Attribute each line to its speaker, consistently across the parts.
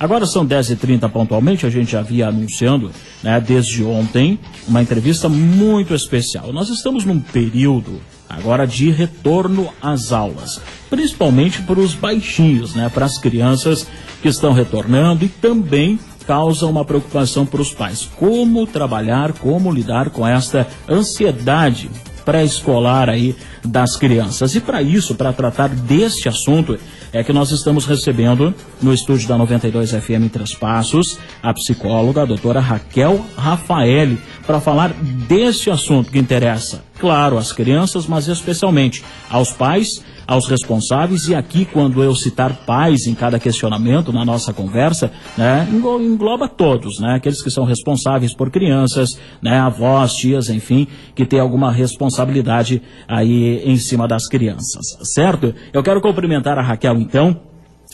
Speaker 1: Agora são 10h30 pontualmente, a gente já havia anunciando né, desde ontem uma entrevista muito especial. Nós estamos num período agora de retorno às aulas, principalmente para os baixinhos, né, para as crianças que estão retornando e também causa uma preocupação para os pais. Como trabalhar, como lidar com esta ansiedade pré-escolar aí das crianças. E para isso, para tratar deste assunto, é que nós estamos recebendo no estúdio da 92 FM em Três Passos a psicóloga, a doutora Raquel Rafaeli, para falar deste assunto que interessa, claro, às crianças, mas especialmente aos pais aos responsáveis e aqui quando eu citar pais em cada questionamento na nossa conversa, né, engloba todos, né, aqueles que são responsáveis por crianças, né, avós, tias, enfim, que tem alguma responsabilidade aí em cima das crianças, certo? Eu quero cumprimentar a Raquel então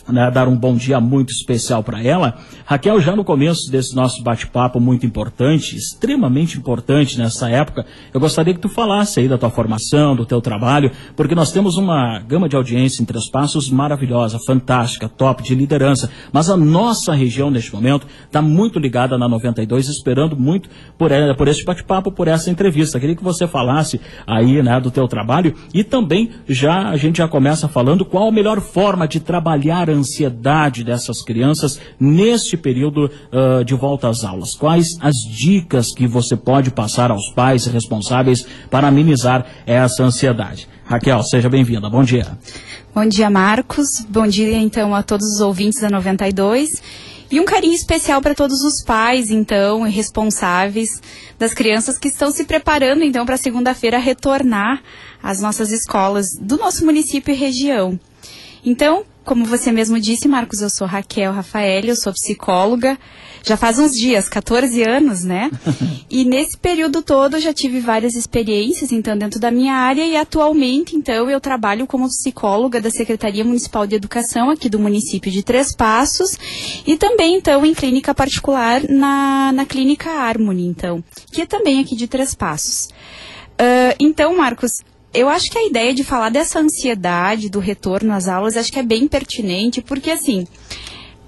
Speaker 1: né, dar um bom dia muito especial para ela. Raquel, já no começo desse nosso bate-papo muito importante, extremamente importante nessa época, eu gostaria que tu falasse aí da tua formação, do teu trabalho, porque nós temos uma gama de audiência em Três Passos maravilhosa, fantástica, top, de liderança, mas a nossa região neste momento está muito ligada na 92, esperando muito por, por esse bate-papo, por essa entrevista. Queria que você falasse aí né, do teu trabalho e também já a gente já começa falando qual a melhor forma de trabalhar ansiedade dessas crianças neste período uh, de volta às aulas? Quais as dicas que você pode passar aos pais responsáveis para amenizar essa ansiedade? Raquel, seja bem-vinda. Bom dia.
Speaker 2: Bom dia, Marcos. Bom dia, então, a todos os ouvintes da 92. E um carinho especial para todos os pais, então, e responsáveis das crianças que estão se preparando, então, para segunda-feira retornar às nossas escolas do nosso município e região. Então, como você mesmo disse, Marcos, eu sou Raquel Rafael, eu sou psicóloga. Já faz uns dias, 14 anos, né? e nesse período todo eu já tive várias experiências, então, dentro da minha área e atualmente, então, eu trabalho como psicóloga da Secretaria Municipal de Educação aqui do município de Três Passos e também, então, em clínica particular na, na Clínica Harmony, então, que é também aqui de Três Passos. Uh, então, Marcos, eu acho que a ideia de falar dessa ansiedade do retorno às aulas, acho que é bem pertinente, porque assim,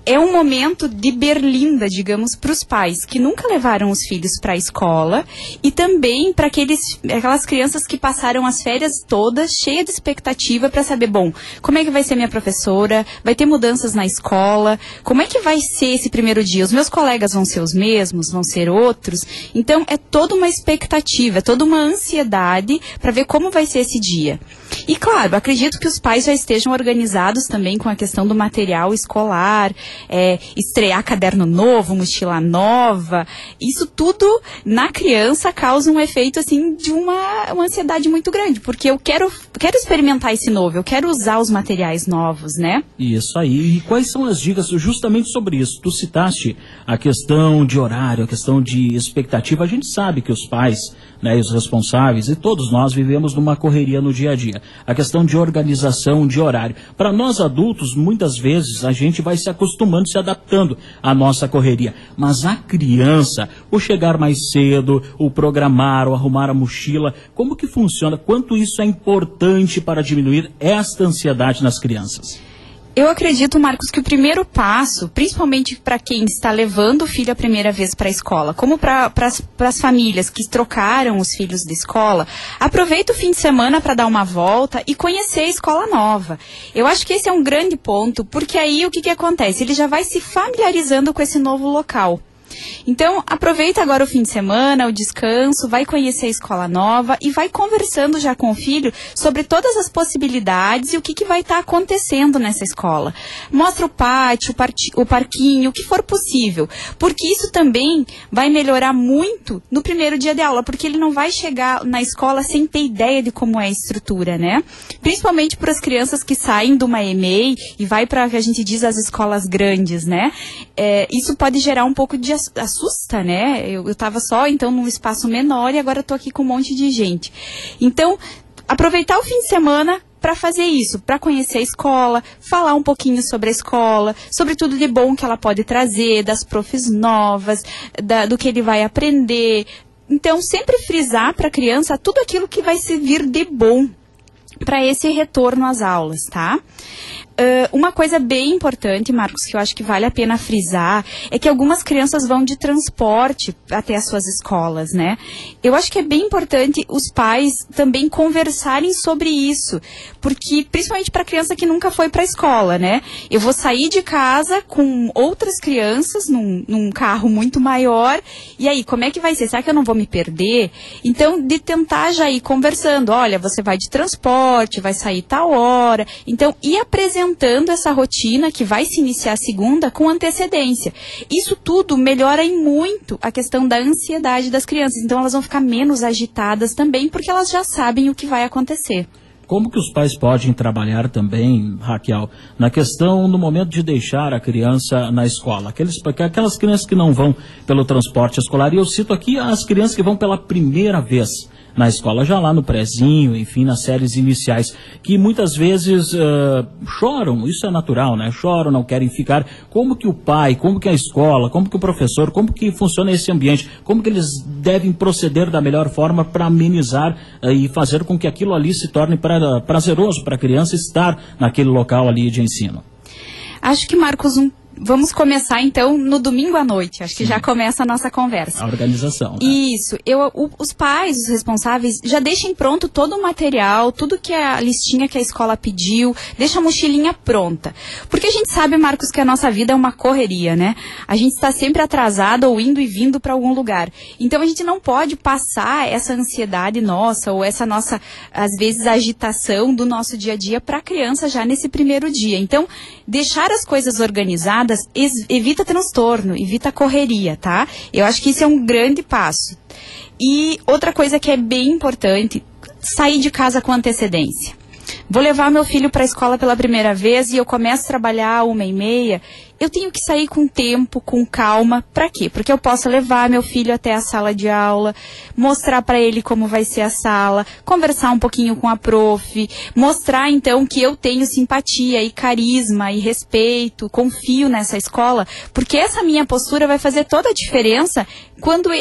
Speaker 2: é um momento de berlinda, digamos, para os pais que nunca levaram os filhos para a escola e também para aquelas crianças que passaram as férias todas cheias de expectativa para saber, bom, como é que vai ser minha professora? Vai ter mudanças na escola? Como é que vai ser esse primeiro dia? Os meus colegas vão ser os mesmos? Vão ser outros? Então, é toda uma expectativa, é toda uma ansiedade para ver como vai ser esse dia. E claro, acredito que os pais já estejam organizados também com a questão do material escolar, é, estrear caderno novo, mochila nova. Isso tudo na criança causa um efeito assim de uma, uma ansiedade muito grande, porque eu quero, quero experimentar esse novo, eu quero usar os materiais novos, né?
Speaker 1: Isso aí. E quais são as dicas justamente sobre isso? Tu citaste a questão de horário, a questão de expectativa. A gente sabe que os pais né, os responsáveis, e todos nós vivemos numa correria no dia a dia. A questão de organização, de horário. Para nós adultos, muitas vezes a gente vai se acostumando, se adaptando à nossa correria. Mas a criança, o chegar mais cedo, o programar, o arrumar a mochila, como que funciona? Quanto isso é importante para diminuir esta ansiedade nas crianças?
Speaker 2: Eu acredito, Marcos, que o primeiro passo, principalmente para quem está levando o filho a primeira vez para a escola, como para as famílias que trocaram os filhos de escola, aproveita o fim de semana para dar uma volta e conhecer a escola nova. Eu acho que esse é um grande ponto, porque aí o que, que acontece? Ele já vai se familiarizando com esse novo local. Então, aproveita agora o fim de semana, o descanso, vai conhecer a escola nova e vai conversando já com o filho sobre todas as possibilidades e o que, que vai estar tá acontecendo nessa escola. Mostra o pátio, o parquinho, o que for possível, porque isso também vai melhorar muito no primeiro dia de aula, porque ele não vai chegar na escola sem ter ideia de como é a estrutura, né? Principalmente para as crianças que saem de uma EMEI e vai para, a gente diz, as escolas grandes, né? É, isso pode gerar um pouco de assusta, né? Eu, estava só, então, num espaço menor e agora estou aqui com um monte de gente. Então, aproveitar o fim de semana para fazer isso, para conhecer a escola, falar um pouquinho sobre a escola, sobre tudo de bom que ela pode trazer, das profs novas, da, do que ele vai aprender. Então, sempre frisar para a criança tudo aquilo que vai servir de bom para esse retorno às aulas, tá? Uh, uma coisa bem importante, Marcos, que eu acho que vale a pena frisar, é que algumas crianças vão de transporte até as suas escolas, né? Eu acho que é bem importante os pais também conversarem sobre isso, porque principalmente para criança que nunca foi para a escola, né? Eu vou sair de casa com outras crianças num, num carro muito maior, e aí como é que vai ser? Será que eu não vou me perder? Então, de tentar já ir conversando, olha, você vai de transporte, vai sair tal hora, então ir apresentando implementando essa rotina que vai se iniciar segunda com antecedência. Isso tudo melhora em muito a questão da ansiedade das crianças. Então elas vão ficar menos agitadas também porque elas já sabem o que vai acontecer.
Speaker 1: Como que os pais podem trabalhar também, Raquel, na questão no momento de deixar a criança na escola? Aqueles, aquelas crianças que não vão pelo transporte escolar, e eu cito aqui as crianças que vão pela primeira vez na escola, já lá no prezinho, enfim, nas séries iniciais, que muitas vezes uh, choram, isso é natural, né? Choram, não querem ficar. Como que o pai, como que a escola, como que o professor, como que funciona esse ambiente, como que eles devem proceder da melhor forma para amenizar uh, e fazer com que aquilo ali se torne pra, prazeroso para a criança estar naquele local ali de ensino?
Speaker 2: Acho que, Marcos, um Vamos começar então no domingo à noite. Acho que Sim. já começa a nossa conversa.
Speaker 1: A organização. Né?
Speaker 2: Isso. Eu, o, os pais, os responsáveis, já deixem pronto todo o material, tudo que é a listinha que a escola pediu, deixa a mochilinha pronta. Porque a gente sabe, Marcos, que a nossa vida é uma correria, né? A gente está sempre atrasado ou indo e vindo para algum lugar. Então a gente não pode passar essa ansiedade nossa ou essa nossa, às vezes, agitação do nosso dia a dia para a criança já nesse primeiro dia. Então, deixar as coisas organizadas evita transtorno, evita correria, tá? Eu acho que isso é um grande passo. E outra coisa que é bem importante, sair de casa com antecedência. Vou levar meu filho para a escola pela primeira vez e eu começo a trabalhar uma e meia eu tenho que sair com tempo, com calma. Para quê? Porque eu posso levar meu filho até a sala de aula, mostrar para ele como vai ser a sala, conversar um pouquinho com a prof, mostrar então que eu tenho simpatia e carisma e respeito, confio nessa escola, porque essa minha postura vai fazer toda a diferença quando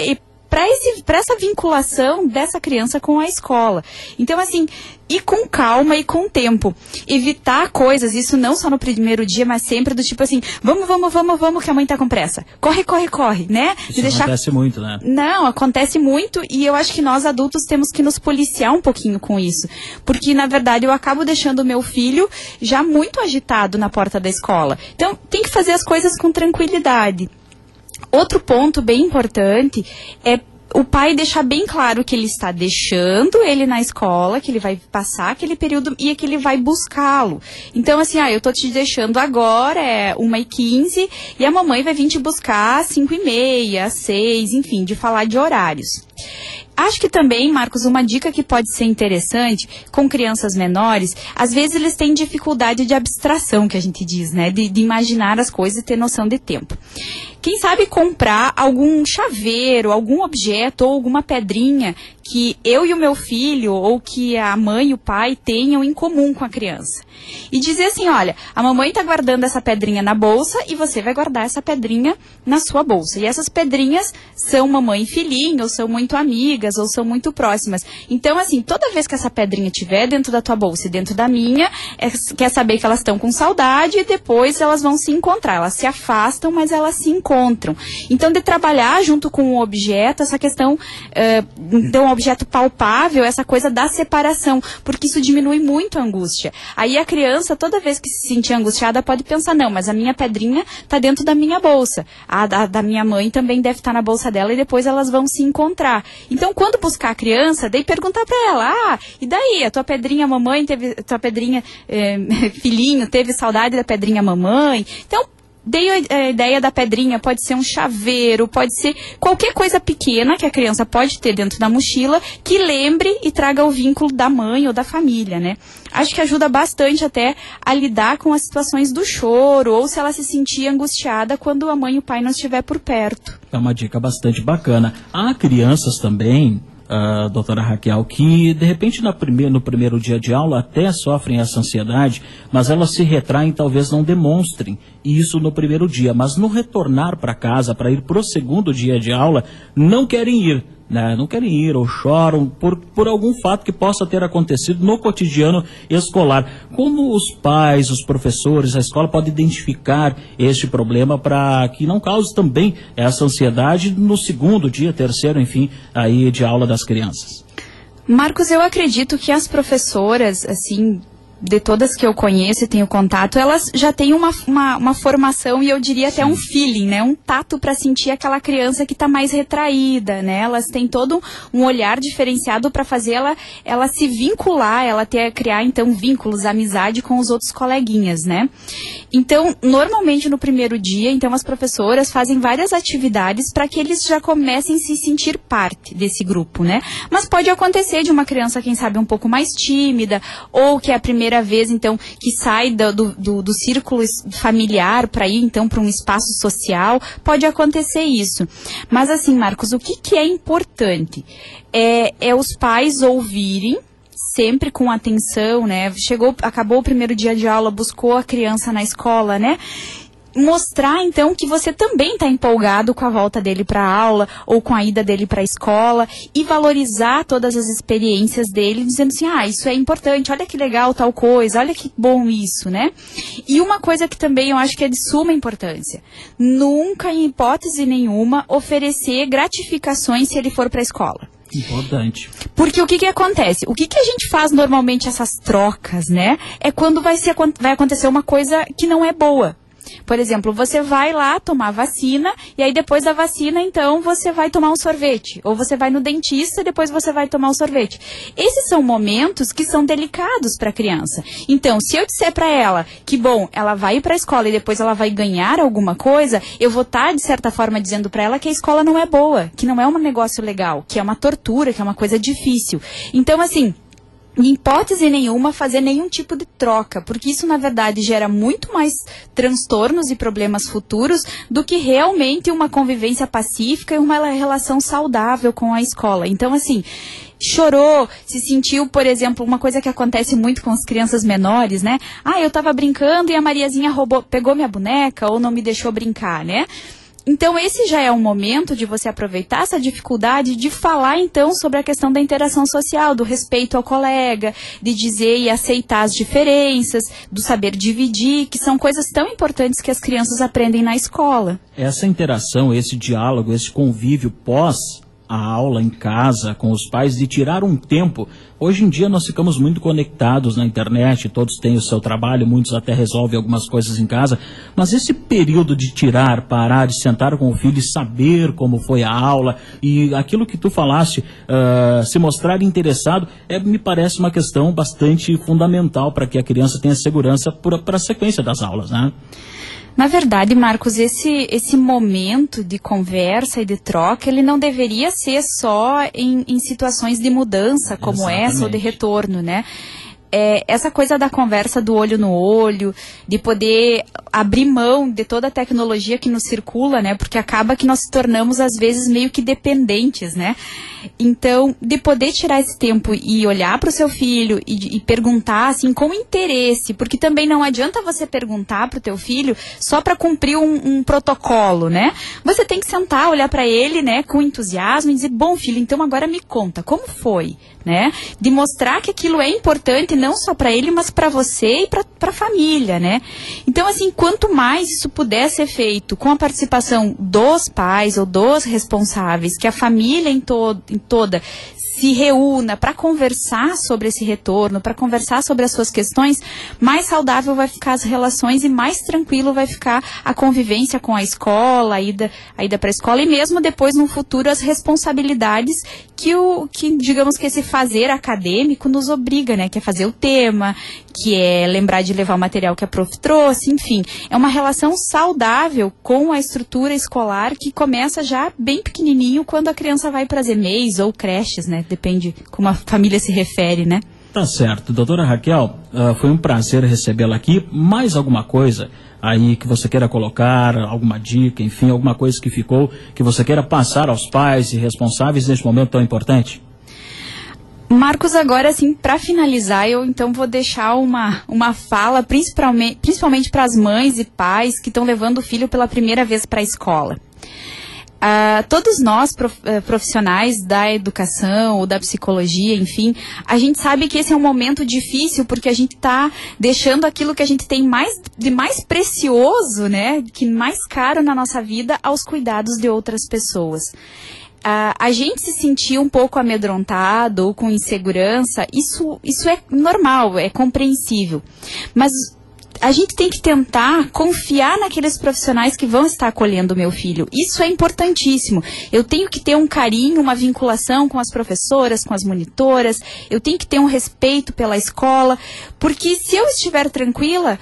Speaker 2: para essa vinculação dessa criança com a escola. Então, assim, e com calma e com tempo. Evitar coisas, isso não só no primeiro dia, mas sempre do tipo assim, vamos, vamos, vamos, vamos, que a mãe tá com pressa. Corre, corre, corre, né?
Speaker 1: Isso deixar... acontece muito, né?
Speaker 2: Não, acontece muito e eu acho que nós adultos temos que nos policiar um pouquinho com isso. Porque, na verdade, eu acabo deixando o meu filho já muito agitado na porta da escola. Então, tem que fazer as coisas com tranquilidade. Outro ponto bem importante é o pai deixar bem claro que ele está deixando ele na escola, que ele vai passar aquele período e que ele vai buscá-lo. Então, assim, ah, eu tô te deixando agora, é uma e quinze, e a mamãe vai vir te buscar às cinco e meia, às seis, enfim, de falar de horários. Acho que também, Marcos, uma dica que pode ser interessante com crianças menores, às vezes eles têm dificuldade de abstração, que a gente diz, né? De, de imaginar as coisas e ter noção de tempo. Quem sabe comprar algum chaveiro, algum objeto ou alguma pedrinha que eu e o meu filho ou que a mãe e o pai tenham em comum com a criança. E dizer assim, olha, a mamãe está guardando essa pedrinha na bolsa e você vai guardar essa pedrinha na sua bolsa. E essas pedrinhas são mamãe e filhinho, ou são muito amigas, ou são muito próximas. Então, assim, toda vez que essa pedrinha estiver dentro da tua bolsa e dentro da minha, é, quer saber que elas estão com saudade e depois elas vão se encontrar. Elas se afastam, mas elas se encontram. Então, de trabalhar junto com o objeto, essa questão, uh, então, objeto palpável, essa coisa da separação, porque isso diminui muito a angústia. Aí a criança, toda vez que se sentir angustiada, pode pensar, não, mas a minha pedrinha está dentro da minha bolsa. A da, da minha mãe também deve estar tá na bolsa dela e depois elas vão se encontrar. Então, quando buscar a criança, daí perguntar para ela, ah, e daí? A tua pedrinha mamãe teve, tua pedrinha eh, filhinho teve saudade da pedrinha mamãe? Então, Dei a ideia da pedrinha, pode ser um chaveiro, pode ser qualquer coisa pequena que a criança pode ter dentro da mochila que lembre e traga o vínculo da mãe ou da família, né? Acho que ajuda bastante até a lidar com as situações do choro ou se ela se sentir angustiada quando a mãe e o pai não estiver por perto.
Speaker 1: É uma dica bastante bacana. Há crianças também uh, doutora Raquel, que de repente primeiro, no primeiro dia de aula até sofrem essa ansiedade, mas elas se retraem, talvez não demonstrem isso no primeiro dia, mas no retornar para casa, para ir para o segundo dia de aula, não querem ir né, não querem ir ou choram por, por algum fato que possa ter acontecido no cotidiano escolar. Como os pais, os professores, a escola pode identificar este problema para que não cause também essa ansiedade no segundo dia, terceiro, enfim, aí de aula das crianças?
Speaker 2: Marcos, eu acredito que as professoras, assim, de todas que eu conheço e tenho contato, elas já têm uma, uma, uma formação e eu diria até um feeling, né? Um tato para sentir aquela criança que está mais retraída, né? Elas têm todo um olhar diferenciado para fazer ela, ela se vincular, ela ter criar então vínculos, amizade com os outros coleguinhas, né? Então, normalmente no primeiro dia, então as professoras fazem várias atividades para que eles já comecem a se sentir parte desse grupo, né? Mas pode acontecer de uma criança, quem sabe, um pouco mais tímida ou que é a primeira primeira vez, então, que sai do, do, do círculo familiar para ir, então, para um espaço social, pode acontecer isso. Mas, assim, Marcos, o que, que é importante? É, é os pais ouvirem sempre com atenção, né? Chegou, acabou o primeiro dia de aula, buscou a criança na escola, né? Mostrar então que você também está empolgado com a volta dele para a aula ou com a ida dele para a escola e valorizar todas as experiências dele, dizendo assim: "Ah, isso é importante, olha que legal tal coisa, olha que bom isso", né? E uma coisa que também eu acho que é de suma importância, nunca em hipótese nenhuma oferecer gratificações se ele for para a escola.
Speaker 1: Importante.
Speaker 2: Porque o que que acontece? O que que a gente faz normalmente essas trocas, né? É quando vai, ser, vai acontecer uma coisa que não é boa. Por exemplo, você vai lá tomar vacina e aí depois da vacina, então, você vai tomar um sorvete. Ou você vai no dentista e depois você vai tomar um sorvete. Esses são momentos que são delicados para a criança. Então, se eu disser para ela que, bom, ela vai ir para a escola e depois ela vai ganhar alguma coisa, eu vou estar, tá, de certa forma, dizendo para ela que a escola não é boa, que não é um negócio legal, que é uma tortura, que é uma coisa difícil. Então, assim, em hipótese nenhuma, fazer nenhum tipo de troca, porque isso, na verdade, gera muito mais transtornos e problemas futuros do que realmente uma convivência pacífica e uma relação saudável com a escola. Então, assim, chorou, se sentiu, por exemplo, uma coisa que acontece muito com as crianças menores, né? Ah, eu tava brincando e a Mariazinha roubou, pegou minha boneca ou não me deixou brincar, né? Então, esse já é um momento de você aproveitar essa dificuldade de falar, então, sobre a questão da interação social, do respeito ao colega, de dizer e aceitar as diferenças, do saber dividir, que são coisas tão importantes que as crianças aprendem na escola.
Speaker 1: Essa interação, esse diálogo, esse convívio pós a aula em casa com os pais, de tirar um tempo. Hoje em dia nós ficamos muito conectados na internet, todos têm o seu trabalho, muitos até resolvem algumas coisas em casa, mas esse período de tirar, parar, de sentar com o filho e saber como foi a aula e aquilo que tu falaste, uh, se mostrar interessado, é, me parece uma questão bastante fundamental para que a criança tenha segurança para a sequência das aulas, né?
Speaker 2: Na verdade, Marcos, esse, esse momento de conversa e de troca, ele não deveria ser só em, em situações de mudança como Exatamente. essa ou de retorno, né? É, essa coisa da conversa do olho no olho, de poder abrir mão de toda a tecnologia que nos circula, né? Porque acaba que nós se tornamos, às vezes, meio que dependentes, né? Então, de poder tirar esse tempo e olhar para o seu filho e, e, perguntar, assim, com interesse, porque também não adianta você perguntar para o teu filho só para cumprir um, um, protocolo, né? Você tem que sentar, olhar para ele, né, com entusiasmo e dizer, bom filho, então agora me conta, como foi, né? De mostrar que aquilo é importante não só para ele, mas para você e para a família, né? Então, assim, quanto mais isso puder ser feito com a participação dos pais ou dos responsáveis, que a família em, to em toda se reúna para conversar sobre esse retorno, para conversar sobre as suas questões, mais saudável vai ficar as relações e mais tranquilo vai ficar a convivência com a escola, a ida, a ida para a escola e mesmo depois no futuro as responsabilidades que o que digamos que esse fazer acadêmico nos obriga, né, que é fazer o tema, que é lembrar de levar o material que a prof trouxe, enfim, é uma relação saudável com a estrutura escolar que começa já bem pequenininho quando a criança vai para as EMEIs ou creches, né? Depende como a família se refere, né?
Speaker 1: Tá certo. Doutora Raquel, uh, foi um prazer recebê-la aqui. Mais alguma coisa aí que você queira colocar, alguma dica, enfim, alguma coisa que ficou, que você queira passar aos pais e responsáveis neste momento tão importante?
Speaker 2: Marcos, agora assim, para finalizar, eu então vou deixar uma, uma fala principalmente, principalmente para as mães e pais que estão levando o filho pela primeira vez para a escola. Uh, todos nós, eh, profissionais da educação ou da psicologia, enfim, a gente sabe que esse é um momento difícil porque a gente está deixando aquilo que a gente tem mais de mais precioso, né, que mais caro na nossa vida aos cuidados de outras pessoas. Uh, a gente se sentir um pouco amedrontado ou com insegurança, isso, isso é normal, é compreensível. Mas a gente tem que tentar confiar naqueles profissionais que vão estar acolhendo o meu filho. Isso é importantíssimo. Eu tenho que ter um carinho, uma vinculação com as professoras, com as monitoras, eu tenho que ter um respeito pela escola, porque se eu estiver tranquila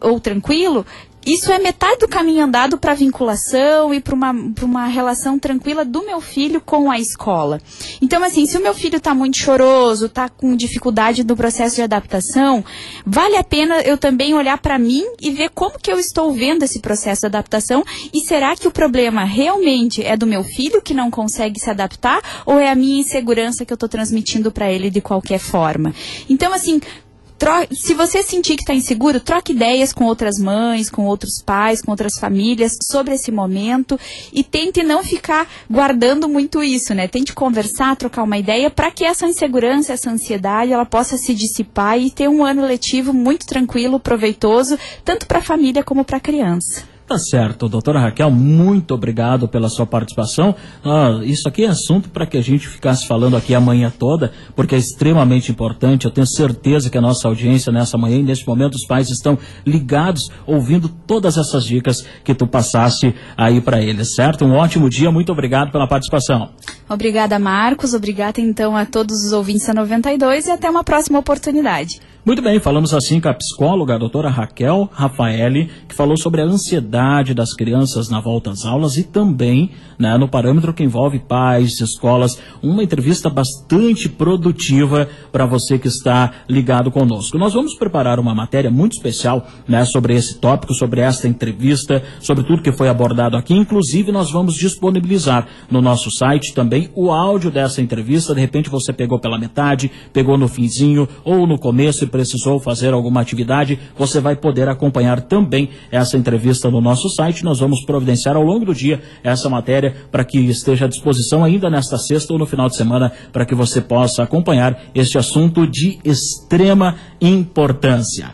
Speaker 2: ou tranquilo, isso é metade do caminho andado para vinculação e para uma, uma relação tranquila do meu filho com a escola. Então, assim, se o meu filho está muito choroso, está com dificuldade no processo de adaptação, vale a pena eu também olhar para mim e ver como que eu estou vendo esse processo de adaptação e será que o problema realmente é do meu filho que não consegue se adaptar ou é a minha insegurança que eu estou transmitindo para ele de qualquer forma? Então, assim, se você sentir que está inseguro, troque ideias com outras mães, com outros pais, com outras famílias sobre esse momento e tente não ficar guardando muito isso, né? Tente conversar, trocar uma ideia para que essa insegurança, essa ansiedade, ela possa se dissipar e ter um ano letivo muito tranquilo, proveitoso, tanto para a família como para a criança.
Speaker 1: Tá certo, doutora Raquel, muito obrigado pela sua participação. Ah, isso aqui é assunto para que a gente ficasse falando aqui a manhã toda, porque é extremamente importante. Eu tenho certeza que a nossa audiência nessa manhã e nesse momento os pais estão ligados, ouvindo todas essas dicas que tu passaste aí para eles, certo? Um ótimo dia, muito obrigado pela participação.
Speaker 2: Obrigada, Marcos. Obrigada então a todos os ouvintes da 92 e até uma próxima oportunidade.
Speaker 1: Muito bem, falamos assim com a psicóloga, a doutora Raquel Rafaeli, que falou sobre a ansiedade das crianças na volta às aulas e também né, no parâmetro que envolve pais, escolas. Uma entrevista bastante produtiva para você que está ligado conosco. Nós vamos preparar uma matéria muito especial né, sobre esse tópico, sobre esta entrevista, sobre tudo que foi abordado aqui. Inclusive, nós vamos disponibilizar no nosso site também o áudio dessa entrevista. De repente, você pegou pela metade, pegou no finzinho ou no começo precisou fazer alguma atividade, você vai poder acompanhar também essa entrevista no nosso site. Nós vamos providenciar ao longo do dia essa matéria para que esteja à disposição ainda nesta sexta ou no final de semana para que você possa acompanhar este assunto de extrema importância.